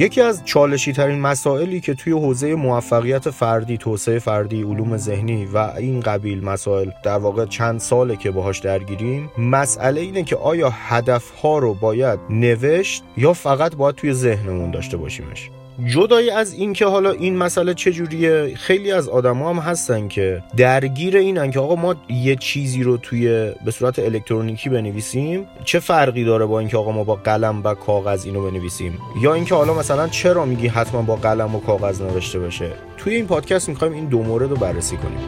یکی از چالشی ترین مسائلی که توی حوزه موفقیت فردی توسعه فردی علوم ذهنی و این قبیل مسائل در واقع چند ساله که باهاش درگیریم مسئله اینه که آیا هدفها رو باید نوشت یا فقط باید توی ذهنمون داشته باشیمش؟ جدای از اینکه حالا این مسئله چجوریه خیلی از آدما هم هستن که درگیر اینن که آقا ما یه چیزی رو توی به صورت الکترونیکی بنویسیم چه فرقی داره با اینکه آقا ما با قلم و کاغذ اینو بنویسیم؟ یا اینکه حالا مثلا چرا میگی حتما با قلم و کاغذ نوشته بشه توی این پادکست می‌خوایم این دو مورد رو بررسی کنیم.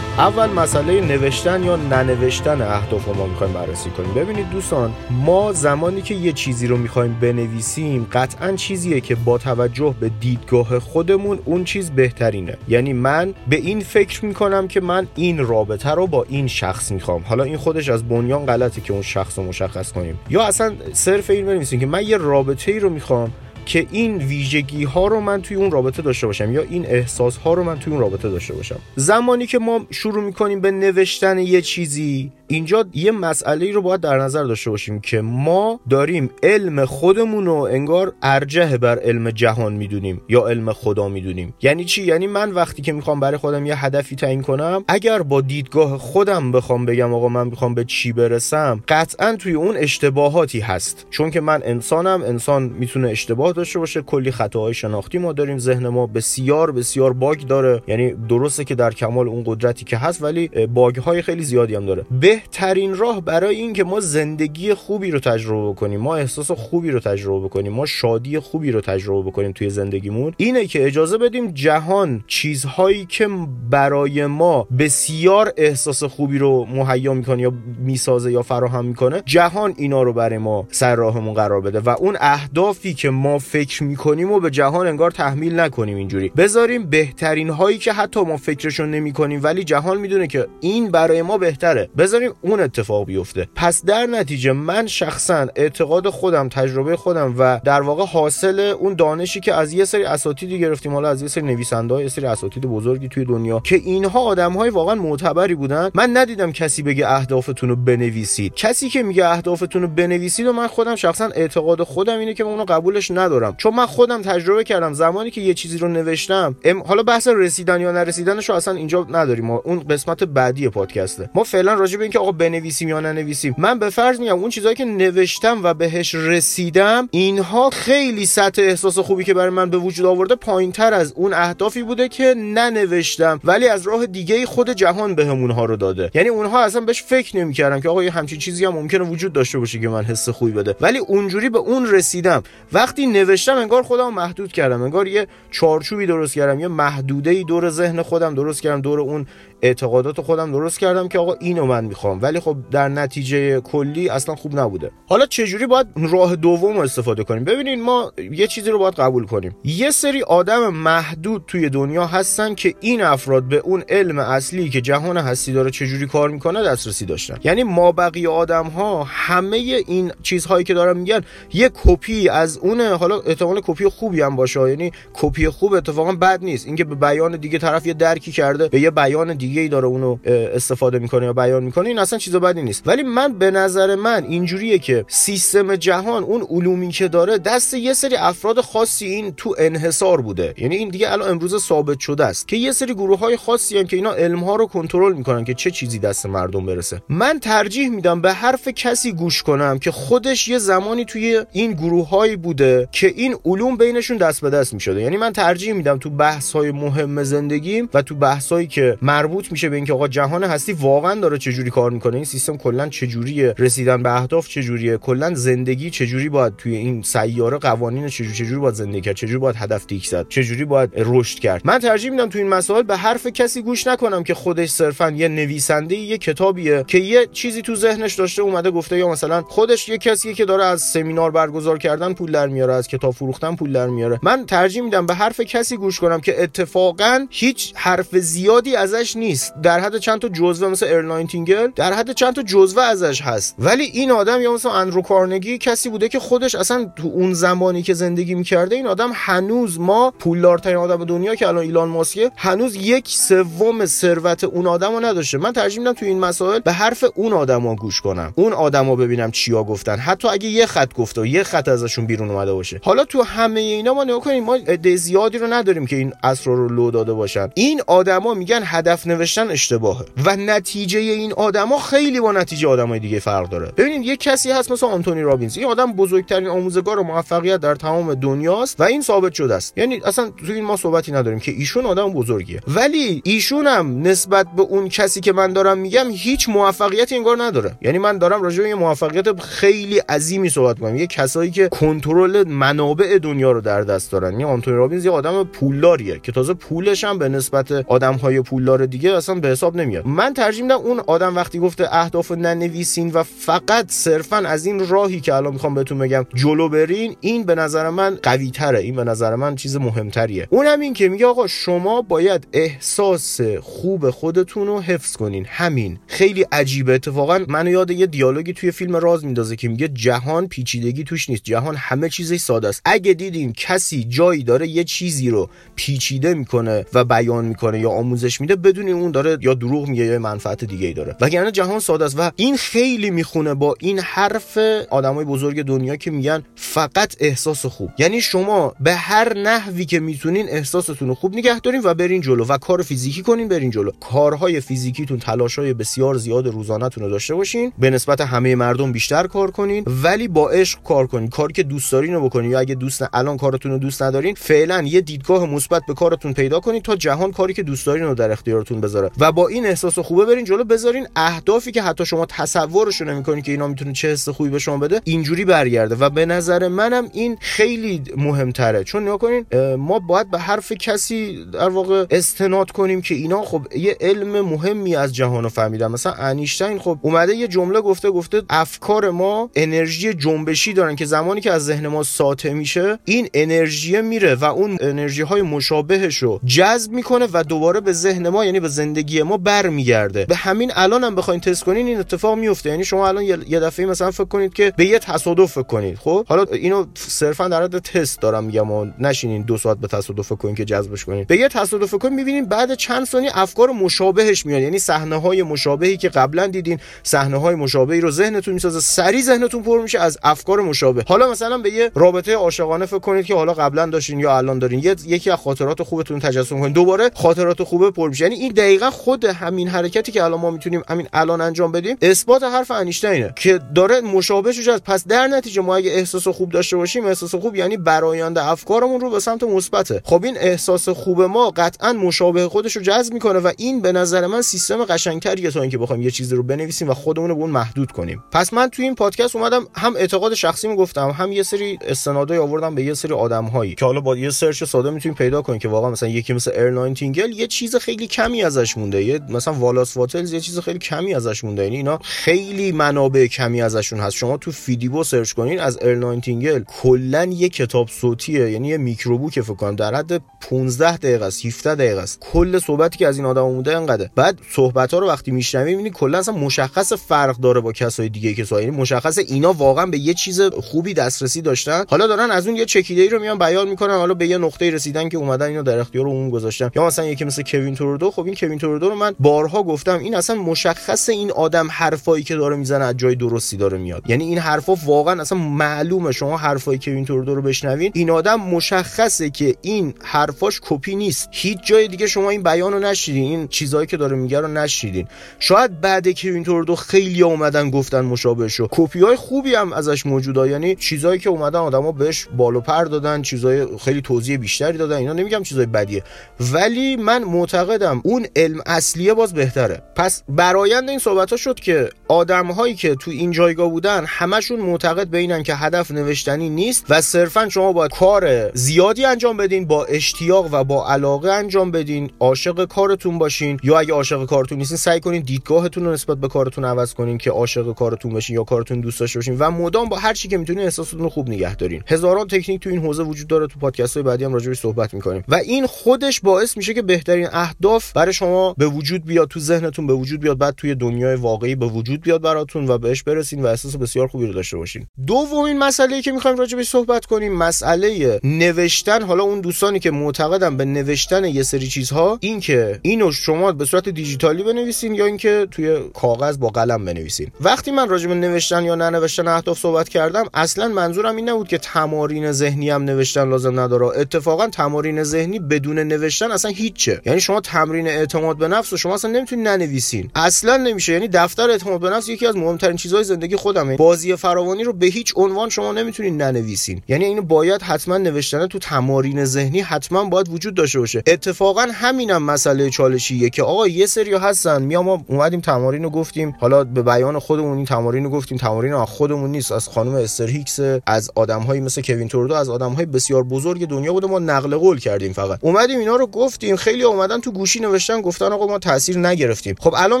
اول مسئله نوشتن یا ننوشتن اهداف ما می‌خوایم بررسی کنیم. ببینید دوستان ما زمانی که یه چیزی رو می‌خوایم بنویسیم قطعا چیزیه که با توجه به دیدگاه خودمون اون چیز بهترینه. یعنی من به این فکر می‌کنم که من این رابطه رو با این شخص می‌خوام. حالا این خودش از بنیان غلطه که اون شخص رو مشخص کنیم. یا اصلا صرف این بنویسیم که من یه رابطه ای رو می‌خوام که این ویژگی ها رو من توی اون رابطه داشته باشم یا این احساس ها رو من توی اون رابطه داشته باشم. زمانی که ما شروع می‌کنیم به نوشتن یه چیزی اینجا یه مسئله رو باید در نظر داشته باشیم که ما داریم علم خودمون رو انگار ارجه بر علم جهان می‌دونیم یا علم خدا می‌دونیم. یعنی چی؟ یعنی من وقتی که می‌خوام برای خودم یه هدفی تعیین کنم اگر با دیدگاه خودم بخوام بگم آقا من می‌خوام به چی برسم قطعا توی اون اشتباهاتی هست. چون که من انسانم انسان می‌تونه اشتباه داشته باشه کلی خطاهای شناختی ما داریم ذهن ما بسیار بسیار باگ داره. یعنی درسته که در کمال اون قدرتی که هست ولی باگ های خیلی زیادی هم داره. بهترین راه برای اینکه ما زندگی خوبی رو تجربه کنیم ما احساس خوبی رو تجربه کنیم ما شادی خوبی رو تجربه بکنیم توی زندگیمون اینه که اجازه بدیم جهان چیزهایی که برای ما بسیار احساس خوبی رو مهیا می‌کنه یا می‌سازه یا فراهم می‌کنه جهان اینا رو برای ما سر راهمون قرار بده و اون اهدافی که ما فکر می‌کنیم و به جهان انگار تحمیل نکنیم اینجوری. بذاریم بهترین هایی که حتی ما فکرشون نمی‌کنیم ولی جهان می‌دونه که این برای ما بهتره. بذاریم اون اتفاق بیفته. پس در نتیجه من شخصا اعتقاد خودم تجربه خودم و در واقع حاصل اون دانشی که از یه سری اساتیدی گرفتیم حالا از یه سری نویسنده یه سری اساتید بزرگی توی دنیا که اینها آدم های واقعا معتبری بودن من ندیدم کسی بگه اهدافتون رو بنویسید. کسی که میگه اهدافتون رو بنویسید و من خودم شخصا اعتقاد خودم اینه که من اونو قبولش ندارم. چون من خودم تجربه کردم زمانی که یه چیزی رو نوشتم حالا بحث رسیدن یا نرسیدنش رو اصلا اینجا نداریم. اون قسمت بعدی پادکسته. ما فعلا راجع به آقا بنویسیم یا ننویسیم. من به فرض میگم اون چیزایی که نوشتم و بهش رسیدم اینها خیلی سطح احساس خوبی که برای من به وجود آورده پایینتر از اون اهدافی بوده که ننوشتم. ولی از راه دیگه خود جهان بهمون ها رو داده. یعنی اونها اصلا بهش فکر نمی‌کردم که آقا یه همچین چیزی هم ممکنه وجود داشته باشه که من حس خوبی بده. ولی اونجوری به اون رسیدم. وقتی نوشتم انگار خودم محدود کردم. انگار یه چارچوبی درست کردم یه محدوده ای دور ذهن خودم درست کردم دور اون اعتقادات خودم درست کردم که آقا اینو من می‌خوام. ولی خب در نتیجه کلی اصلا خوب نبوده. حالا چجوری باید راه دوم رو استفاده کنیم؟ ببینید ما یه چیزی رو باید قبول کنیم. یه سری آدم محدود توی دنیا هستن که این افراد به اون علم اصلی که جهان هستی داره چجوری کار می‌کنه دسترسی داشتن. یعنی ما بقیه آدم ها همه این چیزهایی که دارن میگن یه کپی از اونه حالا احتمال کپی خوبی هم باشه. یعنی کپی خوب اتفاقا بد نیست. اینکه به بیان دیگه طرف یه درکی کرده به یه بیان دیگه ای داره اونو استفاده می‌کنه یا بیان می‌کنه این اصلا چیز بدی نیست. ولی من به نظر من اینجوریه که سیستم جهان اون علومی که داره دست یه سری افراد خاصی این تو انحصار بوده. یعنی این دیگه الان امروز ثابت شده است که یه سری گروه های خاصی هم که اینا علم ها رو کنترل می‌کنن که چه چیزی دست مردم برسه. من ترجیح میدم به حرف کسی گوش کنم که خودش یه زمانی توی این گروه هایی بوده که این علوم بینشون دست به دست می‌شده. یعنی من ترجیح میدم تو بحث های مهم زندگیم و تو بحث هایی که مربوط میشه به اینکه آقا جهان هستی واقعا داره چه جوری کار می‌کنه؟ این سیستم کلا چه جوریه رسیدن به اهداف چه جوریه کلا زندگی چه جوری باید توی این سیاره قوانین چه جوری باید زندگی کرد؟ چه جوری باید هدف تیک زد؟ چه جوری باید رشد کرد؟ من ترجیح میدم تو این مسائل به حرف کسی گوش نکنم که خودش صرفا یه نویسنده یه کتابیه که یه چیزی تو ذهنش داشته اومده گفته یا مثلا خودش یه کسیه که داره از سمینار برگزار کردن پول در میاره از کتاب فروختن پول در میاره. من ترجیح میدم به حرف کسی گوش کنم که اتفاقا هیچ حرف زیادی ازش نیست. نیست. در حد چند تا جزوه مثل ارل نایتینگل در حد چند تا جزوه ازش هست. ولی این آدم یا مثلا اندرو کارنگی کسی بوده که خودش اصلا تو اون زمانی که زندگی می‌کرده این آدم هنوز ما پولدارترین آدم دنیا که الان ایلان ماسکه هنوز یک سوم ثروت اون آدم رو نداشته. من ترجیح میدم تو این مسائل به حرف اون آدما گوش کنم. اون آدما ببینم چیا گفتن. حتی اگه یه خط گفته و یه خط ازشون بیرون اومده باشه. حالا تو همه اینا ما نگاه کنیم ما عده زیادی رو نداریم که این اسرار رو لو داده باشن. این آدما میگن هدف نوشتن اشتباهه. و نتیجه این آدما خیلی با نتیجه آدمای دیگه فرق داره. ببینید یه کسی هست مثل آنتونی رابینز. این آدم بزرگترین آموزگار و موفقیت در تمام دنیاست و این ثابت شده است. یعنی اصلا تو این ما صحبتی نداریم که ایشون آدم بزرگیه. ولی ایشون هم نسبت به اون کسی که من دارم میگم هیچ موفقیتی انگار نداره. یعنی من دارم راجع به موفقیت خیلی عظیمی صحبت کنم یه کسایی که کنترل منابع دنیا رو در دست دارن. یعنی آنتونی رابینز یه آدم پولداریه که تازه پولش هم به نسبت آدمهای پولدار دیگه اصلا به حساب نمیاد. من ترجیح میدم اون آدم وقتی گفته اهداف ننویسین و فقط صرفا از این راهی که الان می‌خوام بهتون بگم جلو برین این به نظر من قوی تره این به نظر من چیز مهمتریه. اونم این که میگه آقا شما باید احساس خوب خودتون رو حفظ کنین. همین. خیلی عجیبه. اتفاقا منو یاد یه دیالوگی توی فیلم راز میندازه که میگه جهان پیچیدگی توش نیست. جهان همه چیزی ساده است. اگه دیدین کسی جایی داره یه چیزی رو پیچیده می‌کنه و بیان می‌کنه یا آموزش میده بدون اون داره یا دروغ میگه یا منفعت دیگه ای داره. وگرنه جهان ساده است و این خیلی می‌خونه با این حرف آدمای بزرگ دنیا که میگن فقط احساس خوب. یعنی شما به هر نحوی که می‌تونین احساستون رو خوب نگه دارین و برین جلو و کار فیزیکی کنین برین جلو. کارهای فیزیکیتون تلاشای بسیار زیاد روزانهتون رو داشته باشین. به نسبت همه مردم بیشتر کار کنین. ولی با عشق کار کنین. کاری که دوست دارین رو بکنین. یا اگه دوست الان کارتون رو دوست ندارین فعلا یه دیدگاه مثبت به کارتون پیدا کنین تا جهان کاری که دوست دارین رو در اختیارتون بذاره. و با این احساس خوبه برین جلو بذارین اهدافی که حتی شما تصورش نمی‌کنین که اینا می‌تونه چه حس خوبی به شما بده اینجوری برگرده. و به نظر منم این خیلی مهمتره. چون نگاه کنین ما باید به حرف کسی در واقع استناد کنیم که اینا خب یه علم مهمی از جهان رو فهمیدن. مثلا انیشتین خب اومده یه جمله گفته گفته افکار ما انرژی جنبشی دارن که زمانی که از ذهن ما ساطع میشه این انرژی میره و اون انرژی های مشابهش رو جذب می‌کنه و دوباره به ذهن ما یعنی زندگی ما برمیگرده. به همین الان هم بخواین تست کنین این اتفاق میفته. یعنی شما الان یه دفعه مثلا فکر کنید که به یه تصادف فکر کنید خب؟ حالا اینو صرفا در حد تست دارم میگم و نشینین دو ساعت به تصادف فکر کنین که جذبش کنین. به یه تصادف فکر می‌بینین بعد چند ثانیه افکار مشابهش میاد. یعنی صحنه های مشابهی که قبلا دیدین صحنه های مشابهی رو ذهنتون می‌سازه سری ذهنتون پر میشه از افکار مشابه. حالا مثلا به یه رابطه عاشقانه فکر کنید که حالا قبلا داشتین یا الان دارین یکی از خاطرات خوبتون تجسم کنید. دوباره خاطرات خوبه پر میشه. یعنی این دقیقا خود همین حرکتی که الان ما می‌تونیم همین الان انجام بدیم اثبات حرف انیشتینه که داره مشابه شده از پس در نتیجه ما اگه احساس خوب داشته باشیم احساس خوب یعنی برآیند افکارمون رو به سمت مثبته. خب این احساس خوب ما قطعا مشابه خودش رو جذب می‌کنه و این به نظر من سیستم قشنگتریه تا اینکه بخوایم یه چیزی رو بنویسیم و خودمون رو به اون محدود کنیم. پس من توی این پادکست اومدم هم اعتقاد شخصی گفتم هم یه سری استنادای آوردم به یه سری آدمهایی که حالا با یه سرچ ساده می‌تونیم پیدا کنیم که واقعا مثلا یکی مثل ارل نایتینگل یه چیز خیلی کمی ازش مونده. یه مثلا والاس واتلز یه چیز خیلی کمی ازش مونده. یعنی اینا خیلی منابع کمی ازشون هست. شما تو فیدیبو search کنین از ارل نایتینگل کلا یه کتاب صوتیه. یعنی یه microbook فکر کنم. در حد 15 دقیقه است 17 دقیقه است. کل صحبتی که از این آدم اومده انقدر بعد صحبت ها رو وقتی میشنوی می‌بینی کلا اصلا مشخص فرق داره با کسای دیگه که یعنی مشخص اینا واقعا به یه چیز خوبی دسترسی داشتن. حالا دارن از اون یه چکیده ای رو میان بیان می‌کنن. حالا به یه نقطه رسیدن که اومدن اینو در اختیار عموم گذاشتن. یا مثلا یکی مثل کوین ترودو خب این کوین ترودو رو من بارها گفتم این اصلا مشخص این آدم حرفایی که داره می‌زنه از جای درستی داره میاد. یعنی این حرفا واقعا اصلا معلومه. شما حرفای کوین تورودو رو بشنوین. این آدم مشخصه که این حرفاش کپی نیست. هیچ جای دیگه شما این بیان رو نشیدین. این چیزایی که داره میگه رو نشیدین. شاید بعد کوین تورودو خیلی اومدن گفتن مشابه شو کپی های خوبی هم ازش موجوده. یعنی چیزایی که اومدن آدما بهش بالو پر دادن. چیزای خیلی توضیح بیشتری دادن. اینا نمیگم چیزای بدیه. ولی من معتقدم اون علم اصلیه باز بهتره. پس برایند این صحبت ها شد که آدم هایی که تو این جایگاه بودن همشون معتقد به اینن که هدف نوشتنی نیست و صرفا شما باید کار زیادی انجام بدین با اشتیاق و با علاقه انجام بدین عاشق کارتون باشین. یا اگه عاشق کارتون نیستین سعی کنین دیدگاهتون رو نسبت به کارتون عوض کنین که عاشق کارتون باشین یا کارتون دوست داشته باشین. و مدام با هر چی که می‌تونین احساستون رو خوب نگه دارین. هزاران تکنیک تو این حوزه وجود داره تو پادکست های بعدی هم راجعش صحبت می‌کنیم. و این خودش باعث میشه که بهترین اهداف برای شما به وجود بیاد تو ذهنتون به وجود بیاد بعد توی دنیای واقعی به وجود بیاد براتون و بهش برسین و احساس بسیار خوبی رو داشته باشین. دومین مسئله که می‌خوایم راجع بهش صحبت کنیم مسئله نوشتن. حالا اون دوستانی که معتقدن به نوشتن یه سری چیزها این که اینو شما به صورت دیجیتالی بنویسین یا اینکه توی کاغذ با قلم بنویسین. وقتی من راجع به نوشتن یا ننوشتن اهداف صحبت کردم اصلا منظورم این نبود که تمارین ذهنی هم نوشتن لازم نداره. اتفاقا تمارین ذهنی بدون نوشتن اصلا هیچه. یعنی شما تمرین اعتماد به نفس و شما اصلا نمی‌تونید ننویسین. اصلا نمیشه. یعنی دفتر اعتماد به نفس یکی از مهمترین چیزهای زندگی خودمه. بازی فراوانی رو به هیچ عنوان شما نمی‌تونید ننویسین. یعنی اینو باید حتما نوشتن تو تمارین ذهنی حتما باید وجود داشته باشه. اتفاقا همینم مسئله چالشیه که آقا یه سری هستن. میام ما اومدیم تمارین رو گفتیم. حالا به بیان خودمون این تمارین رو گفتیم. تمارین از خودمون نیست. از خانم استر هیکس از آدمهایی مثل کوین توردو از آدمهای بسیار بزرگ دنیا بوده. ما نقل قول کردیم فقط. اومدیم اینا رو گفتیم. خیلی اومدن تو گوشی نوشتن. گفتن آقا ما تاثیر نگرفتیم. خب الان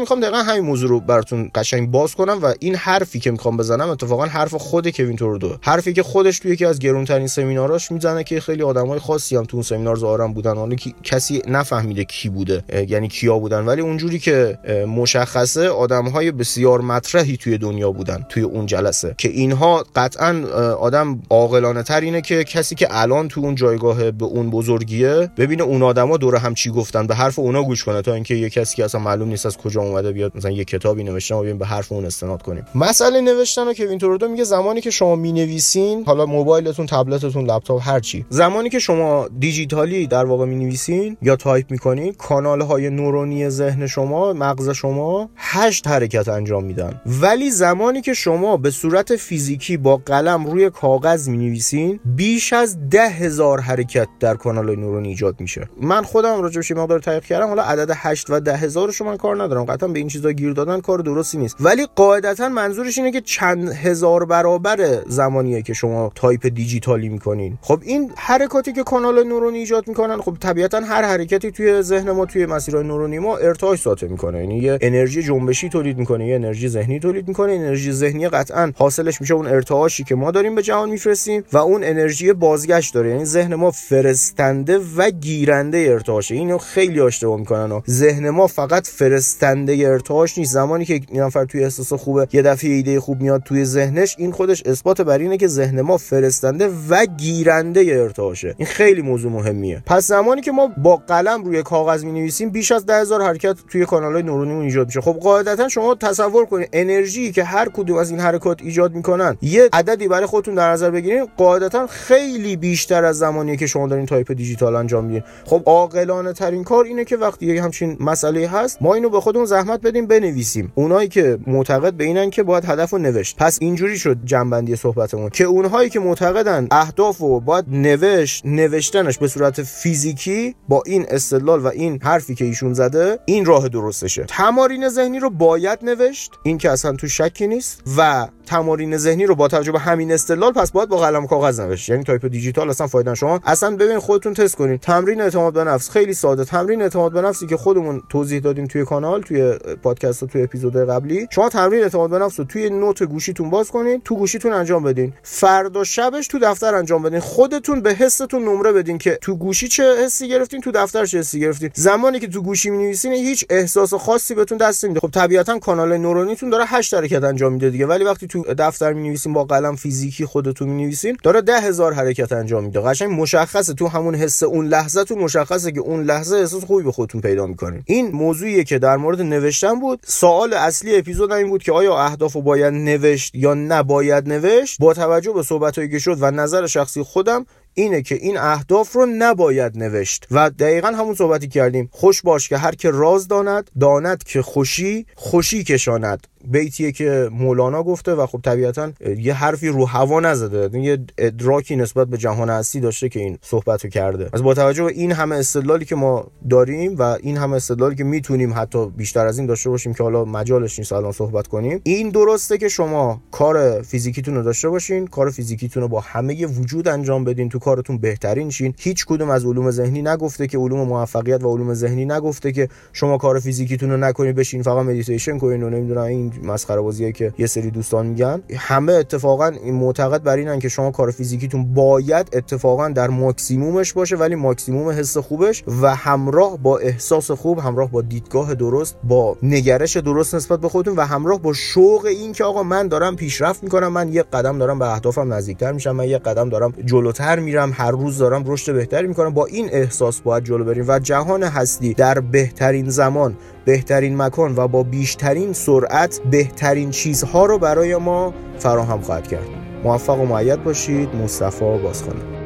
می‌خوام دقیقا همین موضوع رو براتون قشنگ باز کنم و این حرفی که می‌خوام بزنم اتفاقا حرف خود کوین توردو حرفی که خودش توی یکی از گرونترین سمیناراش می‌زنه که خیلی آدمای خاصی هم تو اون سمینار ظاهرا بودن. حالا کسی نفهمیده کی بوده یعنی کیا بودن. ولی اونجوری که مشخصه آدمهای بسیار مطرحی توی دنیا بودن توی اون جلسه. که اینها قطعا آدم عاقلانه تر که کسی که الان تو اون جایگاه به اون بزرگیه ببینه اون آدما دور هم چی گفتن. به حرف اونا کنه تا اینکه یه کسی که اصلا معلوم نیست از کجا اومده بیاد مثلا یه کتابی نوشته و به حرف اون استناد کنیم. مسئله نوشتن و کوین ترودو میگه زمانی که شما می‌نویسین حالا موبایلتون تبلتتون لپتاپ هر چی. زمانی که شما دیجیتالی در واقع می‌نویسین یا تایپ می‌کنین کانال های نورونی ذهن شما مغز شما هشت حرکت انجام میدن. ولی زمانی که شما به صورت فیزیکی با قلم روی کاغذ می‌نویسین بیش از ده هزار حرکت در کانال نورونی ایجاد میشه. من خودم راجبش مقدار تحقیق کردم. حالا عدد 8 و ده هزار من کار ندارم. قطعا به این چیزا گیر دادن کار درستی نیست. ولی قاعدتا منظورش اینه که چند هزار برابر زمانیه که شما تایپ دیجیتالی می‌کنین. خب این حرکاتی که کانال نورونی ایجاد می‌کنن خب طبیعتا هر حرکتی توی ذهن ما توی مسیرهای نورونی ما ارتعاش ساطع می‌کنه. یعنی یه انرژی جنبشی تولید می‌کنه یه انرژی ذهنی تولید می‌کنه. انرژی ذهنی قطعا حاصلش میشه اون ارتعاشی که ما داریم به جهان میفرستیم و اون انرژی بازگشت داره. یعنی ذهن ما فرستنده و گیرنده ارتعاشه. اینو خیلی اشتباه می‌کنن و ذهن ما فقط فرستنده ارتعاش نیست. زمانی که این نفر توی احساس خوبه یه دفعه ایده خوب میاد توی ذهنش این خودش اثبات بر اینه که ذهن ما فرستنده و گیرنده ارتعاشه. این خیلی موضوع مهمیه. پس زمانی که ما با قلم روی کاغذ می نویسیم بیش از 10000 حرکت توی کانال‌های نورونیمون ایجاد میشه. خب قاعدتا شما تصور کنید انرژی که هر کدوم از این حرکات ایجاد می‌کنن یه عددی برای خودتون در نظر بگیرید قاعدتا خیلی بیشتر از زمانی که شما دارین تایپ دیجیتال انجام میدین. خب عاقلانه ترین کار اینه که وقتی یه همچین مسئله هست ما اینو به خودمون زحمت بدیم بنویسیم. اونایی که معتقد به اینن که باید هدف رو نوشت. پس اینجوری شد جمع‌بندی صحبتمون. که اونهایی که معتقدن اهداف رو باید نوشت نوشتنش به صورت فیزیکی با این استدلال و این حرفی که ایشون زده این راه درستشه. تمارین ذهنی رو باید نوشت این که اصلا تو شکی نیست و تمارین ذهنی رو با توجه به همین استدلال پس باید با قلم کاغذ نوشت. یعنی تایپ دیجیتال اصلا فایده شما اصلا ببین خودتون تست کنید تمرین اعتماد به نفس خیلی ساده. تمرین اعتماد به نفسی که خودمون توضیح دادیم توی کانال توی پادکست توی اپیزود قبلی شما تمرین اعتماد به نفس رو توی note گوشیتون باز کنید تو گوشیتون انجام بدین. فردا شبش تو دفتر انجام بدین. خودتون به حستون نمره بدین که تو گوشی چه حسی گرفتین تو دفتر چه حسی گرفتین. زمانی که تو گوشی می‌نویسین هیچ احساس خاصی بهتون دست نمیده. خب طبیعتا کانال نورونیتون داره 8 حرکت انجام میده دیگه. ولی وقتی تو دفتر می‌نویسین با قلم فیزیکی خودتون می‌نویسین داره ده هزار حرکت انجام میده. قشنگ مشخصه. تو همون حس اون لحظه تو مشخصه که اون لحظه احساس خوبی به خودتون پیدا می‌کنین این موضوعیه که در مورد نوشتن بود. سوال اصلی اپیزود این بود که آیا اهداف رو باید نوشت یا نباید نوشت؟ با توجه به صحبتهایی که شد و نظر شخصی خودم اینه که این اهداف رو نباید نوشت. و دقیقا همون صحبتی کردیم. خوش باش که هر که راز داند داند که خوشی خوشی کشاند. بیتیه که مولانا گفته و خب طبیعتا یه حرفی رو هوا نزده. یه ادراکی نسبت به جهان هستی داشته که این صحبت رو کرده. از با توجه به این همه استدلالی که ما داریم و این همه استدلالی که می‌تونیم حتی بیشتر از این داشته باشیم که حالا مجالش نیست الان صحبت کنیم این درسته که شما کار فیزیکیتون رو داشته باشین کار فیزیکیتون رو با همه وجود انجام بدین تو کارتون بهترین شین هیچ کدوم از علوم ذهنی نگفته که علوم موفقیت و علوم ذهنی نگفته که شما کار فیزیکیتون رو نکنید بشین فقط مدیتیشن کنین و نمی‌دونم این مسخره بازیه که یه سری دوستان میگن. همه اتفاقا معتقد بر اینن که شما کار فیزیکیتون باید اتفاقا در ماکسیمومش باشه ولی ماکسیموم حس خوبش و همراه با احساس خوب همراه با دیدگاه درست با نگرش درست نسبت به خودتون و همراه با شوق این که آقا من دارم پیشرفت می‌کنم من یه قدم دارم به اهدافم نزدیکتر میشم من یه قدم دارم جلوتر میرم. هر روز دارم رشد بهتری می‌کنم. با این احساس باید جلو بریم و جهان هستی در بهترین زمان بهترین مکان و با بیشترین سرعت بهترین چیزها رو برای ما فراهم خواهد کرد. موفق و معید باشید. مصطفی بازخانه